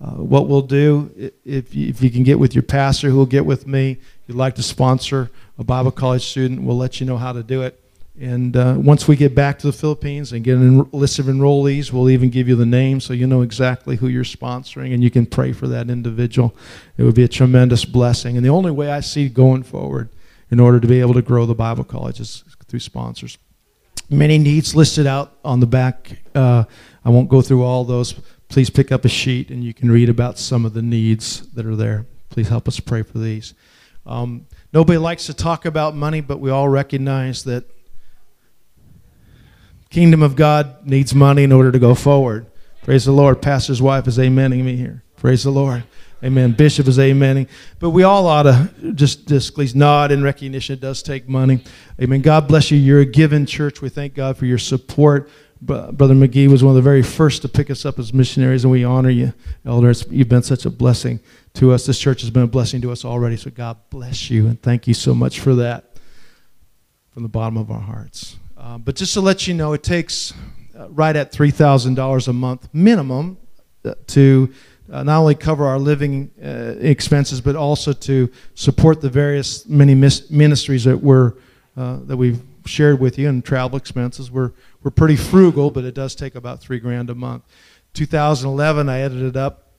Uh, what we'll do, if you, if you can get with your pastor who will get with me, if you'd like to sponsor a Bible college student, we'll let you know how to do it. And uh, once we get back to the Philippines and get a list of enrollees, we'll even give you the name so you know exactly who you're sponsoring and you can pray for that individual. It would be a tremendous blessing. And the only way I see going forward in order to be able to grow the Bible college is through sponsors. Many needs listed out on the back. Uh, I won't go through all those. Please pick up a sheet and you can read about some of the needs that are there. Please help us pray for these. Um, nobody likes to talk about money, but we all recognize that Kingdom of God needs money in order to go forward. Praise the Lord. Pastor's wife is amening me here. Praise the Lord. Amen. Bishop is amening. But we all ought to just, just please nod in recognition. It does take money. Amen. God bless you. You're a given church. We thank God for your support. Brother McGee was one of the very first to pick us up as missionaries, and we honor you, elders. You've been such a blessing to us. This church has been a blessing to us already. So God bless you, and thank you so much for that from the bottom of our hearts. Uh, but just to let you know, it takes uh, right at $3,000 a month minimum uh, to uh, not only cover our living uh, expenses, but also to support the various many mis- ministries that we're that we've shared with you, and travel expenses. We're, we're pretty frugal, but it does take about three grand a month. 2011, I edited it up,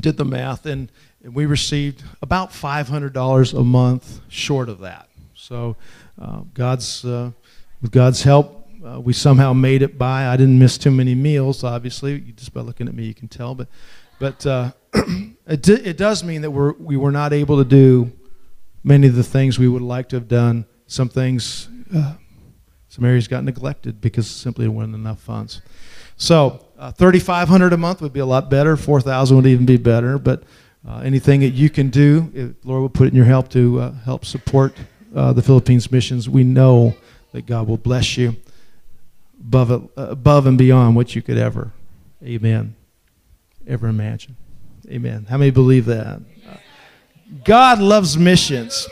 did the math, and, and we received about $500 a month short of that. So, uh, God's, uh, with God's help, uh, we somehow made it by. I didn't miss too many meals, obviously. Just by looking at me, you can tell. But, but uh, it, d- it does mean that we're, we were not able to do many of the things we would like to have done. Some things, uh, some areas got neglected because simply there weren't enough funds. So, uh, 3,500 a month would be a lot better. 4,000 would even be better. But uh, anything that you can do, if Lord will put it in your help to uh, help support the Philippines missions, we know that God will bless you above, above and beyond what you could ever, amen, ever imagine. Amen. How many believe that? God loves missions.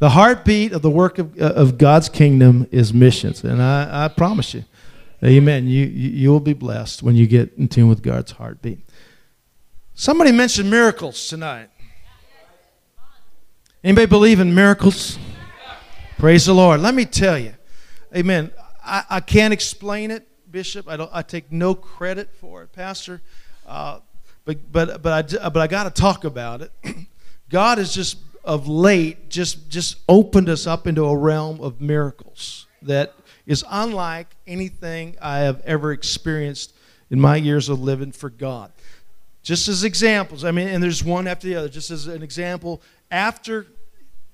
The heartbeat of the work of, uh, of God's kingdom is missions. And I, I promise you, amen, you, you will be blessed when you get in tune with God's heartbeat. Somebody mentioned miracles tonight. Anybody believe in miracles? Praise the Lord. Let me tell you, amen. I, I can't explain it, Bishop. I, don't, I take no credit for it, Pastor. Uh, but, but, but I, but I got to talk about it. God has just of late just, just opened us up into a realm of miracles that is unlike anything I have ever experienced in my years of living for God. Just as examples, I mean, and there's one after the other. Just as an example, after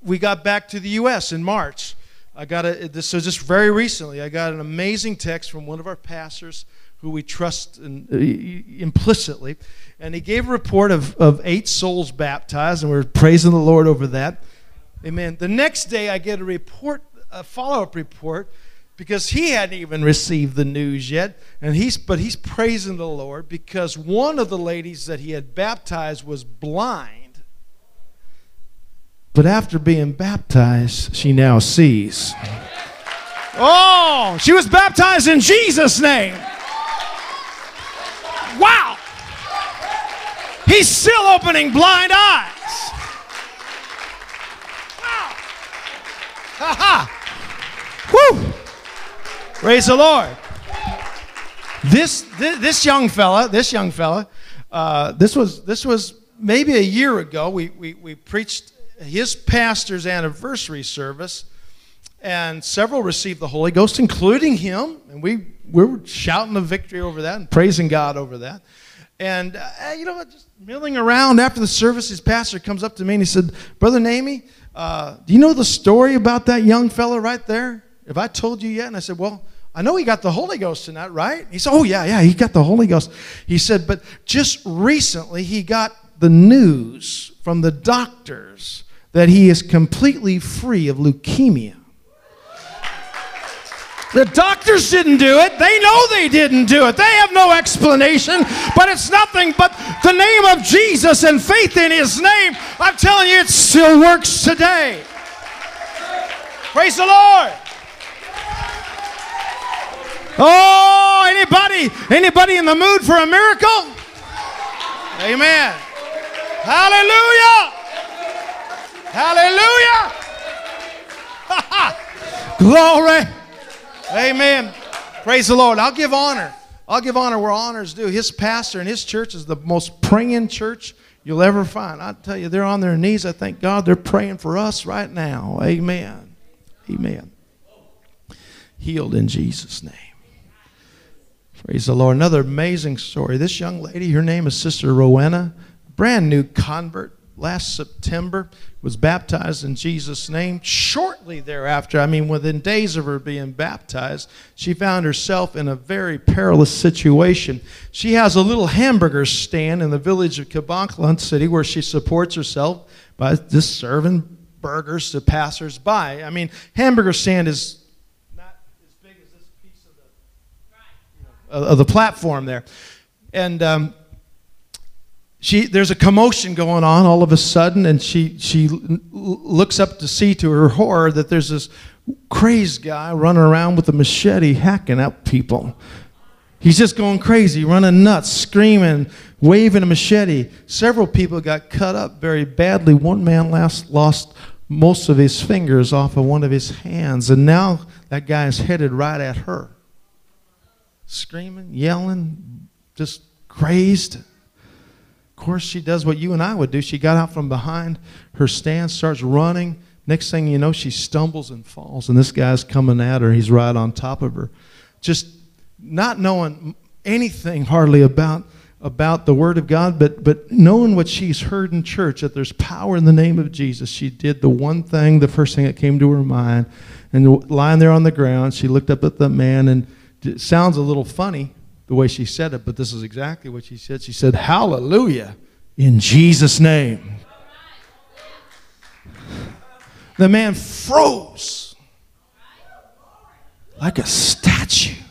we got back to the U.S. in March, I got a, this, so just very recently, I got an amazing text from one of our pastors who we trust in, uh, implicitly. And he gave a report of, of eight souls baptized, and we're praising the Lord over that. Amen. The next day, I get a report, a follow up report, because he hadn't even received the news yet. And he's, but he's praising the Lord because one of the ladies that he had baptized was blind. But after being baptized, she now sees. Oh, she was baptized in Jesus' name. Wow. He's still opening blind eyes. Wow. Ha ha. Woo. Praise the Lord. This, this, this young fella, this young fella, uh, this was this was maybe a year ago. We, we, we preached his pastor's anniversary service, and several received the Holy Ghost, including him. And we, we were shouting the victory over that and praising God over that. And, uh, you know, just milling around after the service, his pastor comes up to me and he said, Brother Namie, uh, do you know the story about that young fella right there? Have I told you yet? And I said, Well, I know he got the Holy Ghost tonight, right? He said, Oh, yeah, yeah, he got the Holy Ghost. He said, But just recently he got the news from the doctors that he is completely free of leukemia. The doctors didn't do it. They know they didn't do it. They have no explanation, but it's nothing but the name of Jesus and faith in his name. I'm telling you, it still works today. Praise the Lord. Oh, anybody, anybody in the mood for a miracle? Amen. Hallelujah. Hallelujah. Glory. Amen. Praise the Lord. I'll give honor. I'll give honor where honor's due. His pastor and his church is the most praying church you'll ever find. I tell you, they're on their knees. I thank God they're praying for us right now. Amen. Amen. Healed in Jesus' name. Praise the Lord. Another amazing story. This young lady, her name is Sister Rowena, brand new convert last September, was baptized in Jesus' name. Shortly thereafter, I mean, within days of her being baptized, she found herself in a very perilous situation. She has a little hamburger stand in the village of Kabankalan City where she supports herself by just serving burgers to passersby. I mean, hamburger stand is not as big as this piece of the, platform there. And um, she, there's a commotion going on all of a sudden, and she, she looks up to see to her horror that there's this crazed guy running around with a machete hacking at people. He's just going crazy, running nuts, screaming, waving a machete. Several people got cut up very badly. One man last lost most of his fingers off of one of his hands. And now that guy is headed right at her. Screaming, yelling, just crazed. Course, she does what you and I would do. She got out from behind her stand, starts running. Next thing you know, she stumbles and falls, and this guy's coming at her. He's right on top of her. Just not knowing anything hardly about about the Word of God, but, but knowing what she's heard in church, that there's power in the name of Jesus, she did the one thing, the first thing that came to her mind. And lying there on the ground, she looked up at the man, and it sounds a little funny the way she said it, but this is exactly what she said. She said, Hallelujah, in Jesus' name. The man froze like a statue.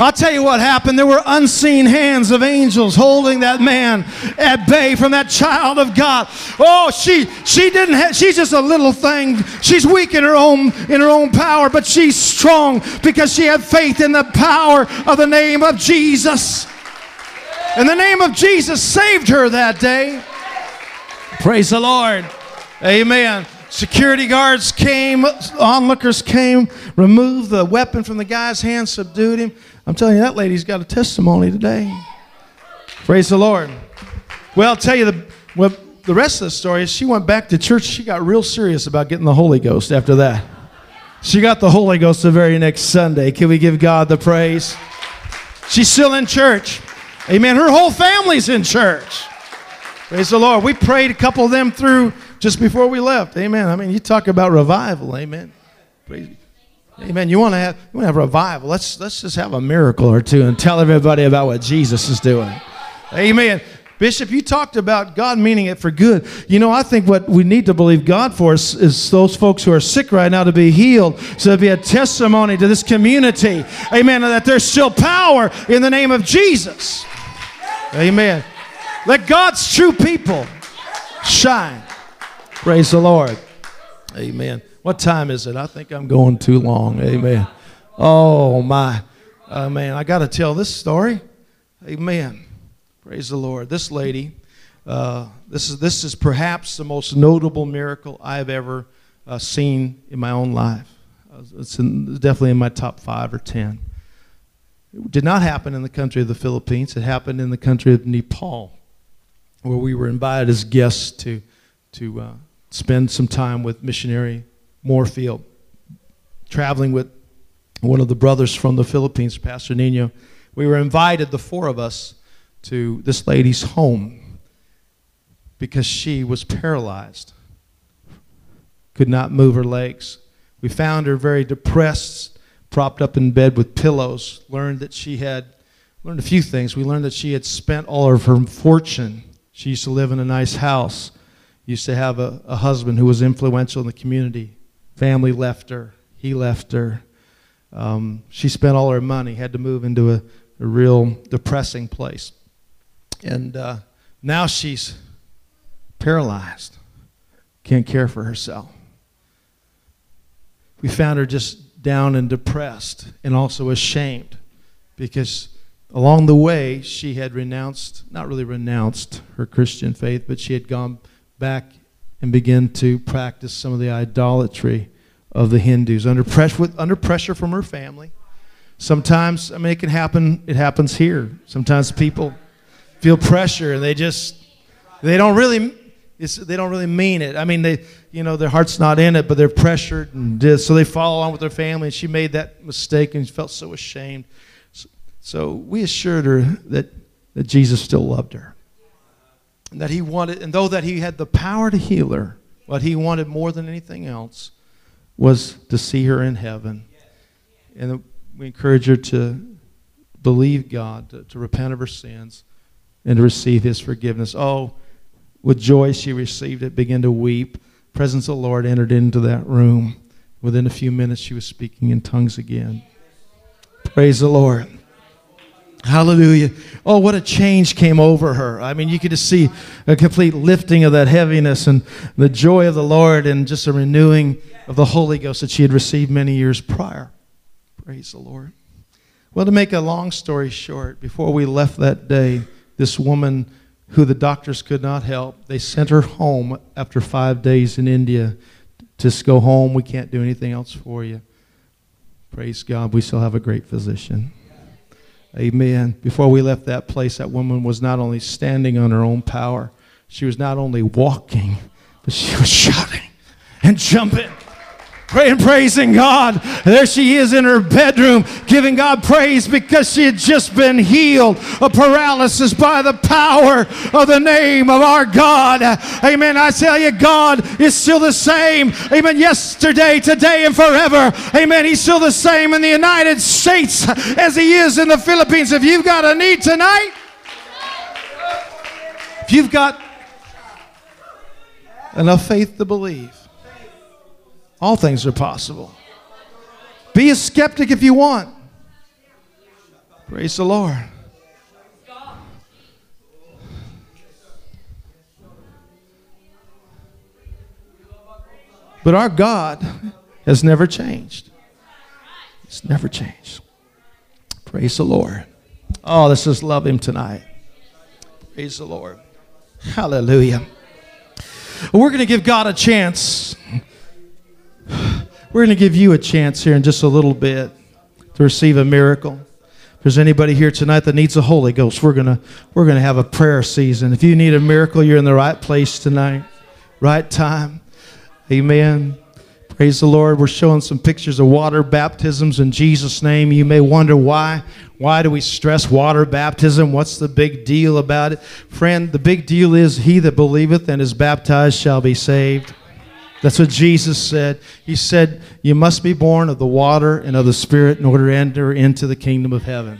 I'll tell you what happened. There were unseen hands of angels holding that man at bay from that child of God. Oh, she she didn't have, she's just a little thing. She's weak in her own in her own power, but she's strong because she had faith in the power of the name of Jesus. And the name of Jesus saved her that day. Praise the Lord. Amen. Security guards came, onlookers came, removed the weapon from the guy's hand, subdued him. I'm telling you, that lady's got a testimony today. Praise the Lord. Well, I'll tell you the, well, the rest of the story is she went back to church. She got real serious about getting the Holy Ghost after that. She got the Holy Ghost the very next Sunday. Can we give God the praise? She's still in church. Amen. Her whole family's in church. Praise the Lord. We prayed a couple of them through just before we left. Amen. I mean, you talk about revival. Amen. Praise Amen. You want to have you want to have revival? Let's let's just have a miracle or two and tell everybody about what Jesus is doing. Amen. Bishop, you talked about God meaning it for good. You know, I think what we need to believe God for is, is those folks who are sick right now to be healed, so to be a testimony to this community. Amen. That there's still power in the name of Jesus. Amen. Let God's true people shine. Praise the Lord. Amen. What time is it? I think I'm going too long. Amen. Oh, my. Uh, man, I got to tell this story. Amen. Praise the Lord. This lady, uh, this, is, this is perhaps the most notable miracle I've ever uh, seen in my own life. Uh, it's in, definitely in my top five or ten. It did not happen in the country of the Philippines. It happened in the country of Nepal, where we were invited as guests to, to uh, spend some time with missionary Moorfield, traveling with one of the brothers from the Philippines, Pastor Nino. We were invited, the four of us, to this lady's home because she was paralyzed, could not move her legs. We found her very depressed, propped up in bed with pillows. Learned that she had learned a few things. We learned that she had spent all of her fortune. She used to live in a nice house. Used to have a, a husband who was influential in the community. Family left her. He left her. Um, she spent all her money, had to move into a, a real depressing place. And uh, now she's paralyzed, can't care for herself. We found her just down and depressed and also ashamed because along the way she had renounced, not really renounced her Christian faith, but she had gone back and begin to practice some of the idolatry of the Hindus under pressure, with, under pressure from her family. Sometimes, I mean, it can happen. It happens here. Sometimes people feel pressure and they just they don't really they don't really mean it. I mean, they you know their heart's not in it, but they're pressured and so they follow on with their family. And she made that mistake and felt so ashamed. So, so we assured her that that Jesus still loved her and that he wanted, and though that he had the power to heal her, what he wanted more than anything else was to see her in heaven. And we encourage her to believe God, to, to repent of her sins, and to receive his forgiveness. Oh, with joy she received it, began to weep. presence of the Lord entered into that room. Within a few minutes, she was speaking in tongues again. Praise the Lord. Hallelujah. Oh, what a change came over her. I mean, you could just see a complete lifting of that heaviness and the joy of the Lord and just a renewing of the Holy Ghost that she had received many years prior. Praise the Lord. Well, to make a long story short, before we left that day, this woman who the doctors could not help. They sent her home after five days in India. Just go home. We can't do anything else for you. Praise God. We still have a great physician. Amen. Before we left that place, that woman was not only standing on her own power, she was not only walking, but she was shouting and jumping praying, praising God. There she is in her bedroom giving God praise because she had just been healed of paralysis by the power of the name of our God. Amen. I tell you, God is still the same. Amen. Yesterday, today, and forever. Amen. He's still the same in the United States as he is in the Philippines. If you've got a need tonight, if you've got enough faith to believe, all things are possible. Be a skeptic if you want. Praise the Lord. But our God has never changed. It's never changed. Praise the Lord. Oh, let's just love Him tonight. Praise the Lord. Hallelujah. We're going to give God a chance we're going to give you a chance here in just a little bit to receive a miracle. If there's anybody here tonight that needs the Holy Ghost, we're going to we're going to have a prayer season. If you need a miracle, you're in the right place tonight, right time. Amen. Praise the Lord. We're showing some pictures of water baptisms in Jesus' name. You may wonder why. Why do we stress water baptism? What's the big deal about it? Friend, the big deal is he that believeth and is baptized shall be saved. That's what Jesus said. He said, You must be born of the water and of the Spirit in order to enter into the kingdom of heaven.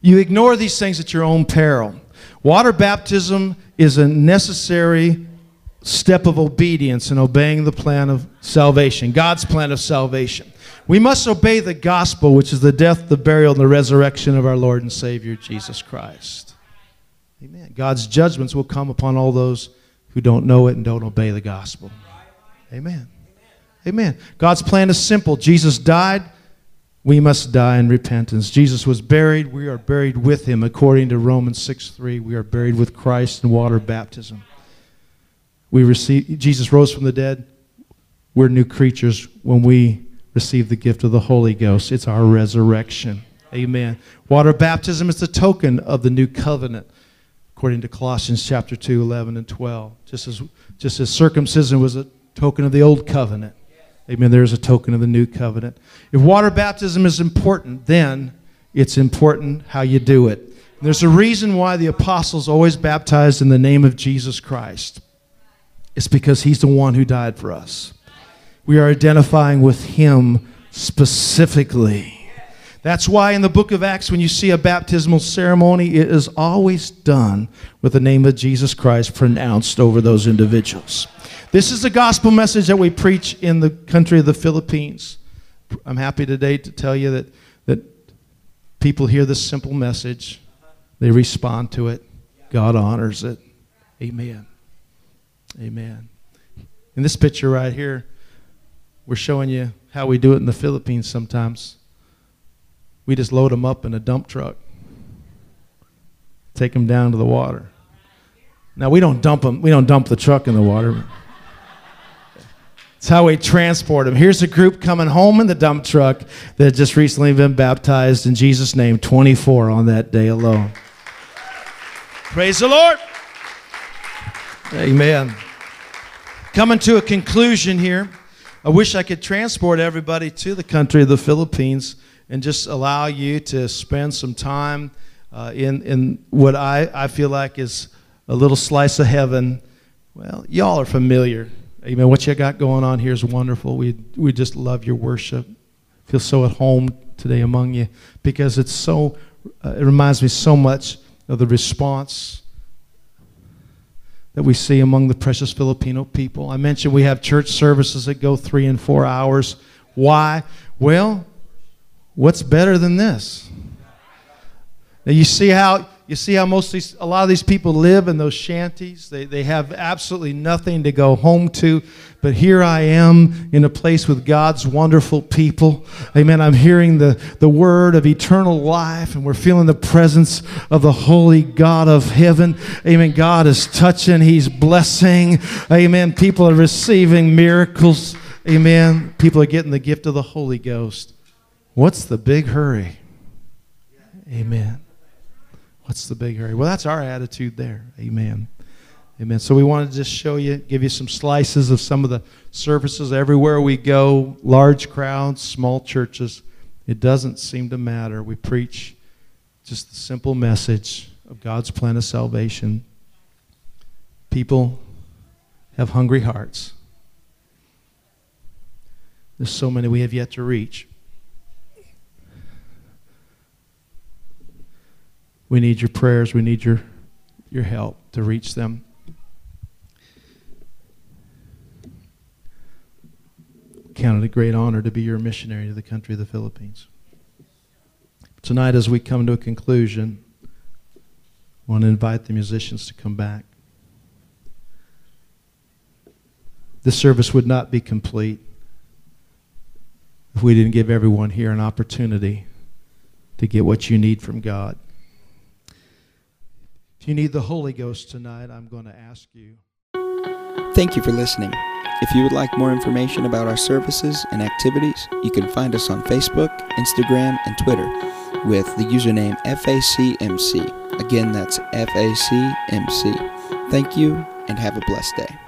You ignore these things at your own peril. Water baptism is a necessary step of obedience in obeying the plan of salvation, God's plan of salvation. We must obey the gospel, which is the death, the burial, and the resurrection of our Lord and Savior, Jesus Christ. Amen. God's judgments will come upon all those who don't know it and don't obey the gospel. Amen. Amen. God's plan is simple. Jesus died. We must die in repentance. Jesus was buried. We are buried with him. According to Romans 6 3, we are buried with Christ in water baptism. We receive, Jesus rose from the dead. We're new creatures when we receive the gift of the Holy Ghost. It's our resurrection. Amen. Water baptism is the token of the new covenant according to Colossians chapter 2, 11 and 12. Just as, just as circumcision was a token of the old covenant, amen, there's a token of the new covenant. If water baptism is important, then it's important how you do it. And there's a reason why the apostles always baptized in the name of Jesus Christ. It's because he's the one who died for us. We are identifying with him specifically. That's why in the book of Acts, when you see a baptismal ceremony, it is always done with the name of Jesus Christ pronounced over those individuals. This is the gospel message that we preach in the country of the Philippines. I'm happy today to tell you that, that people hear this simple message, they respond to it, God honors it. Amen. Amen. In this picture right here, we're showing you how we do it in the Philippines sometimes we just load them up in a dump truck, take them down to the water. Now we don't dump them. We don't dump the truck in the water. It's how we transport them. Here's a group coming home in the dump truck that just recently been baptized in Jesus' name, 24 on that day alone. Praise the Lord. Amen. Coming to a conclusion here. I wish I could transport everybody to the country of the Philippines and just allow you to spend some time uh, in, in what I, I feel like is a little slice of heaven. Well, y'all are familiar. Amen. What you got going on here is wonderful. We, we just love your worship. Feel so at home today among you because it's so, uh, it reminds me so much of the response that we see among the precious Filipino people. I mentioned we have church services that go three and four hours. Why? Well, What's better than this? Now you see how you see how most these, a lot of these people live in those shanties. They, they have absolutely nothing to go home to. But here I am in a place with God's wonderful people. Amen. I'm hearing the, the word of eternal life, and we're feeling the presence of the holy God of heaven. Amen. God is touching, He's blessing. Amen. People are receiving miracles. Amen. People are getting the gift of the Holy Ghost. What's the big hurry? Amen. What's the big hurry? Well, that's our attitude there. Amen. Amen. So we wanted to just show you, give you some slices of some of the services everywhere we go, large crowds, small churches. It doesn't seem to matter. We preach just the simple message of God's plan of salvation. People have hungry hearts. There's so many we have yet to reach. We need your prayers. We need your, your help to reach them. Count it a great honor to be your missionary to the country of the Philippines. Tonight, as we come to a conclusion, I want to invite the musicians to come back. This service would not be complete if we didn't give everyone here an opportunity to get what you need from God. You need the Holy Ghost tonight, I'm going to ask you. Thank you for listening. If you would like more information about our services and activities, you can find us on Facebook, Instagram, and Twitter with the username FACMC. Again, that's FACMC. Thank you and have a blessed day.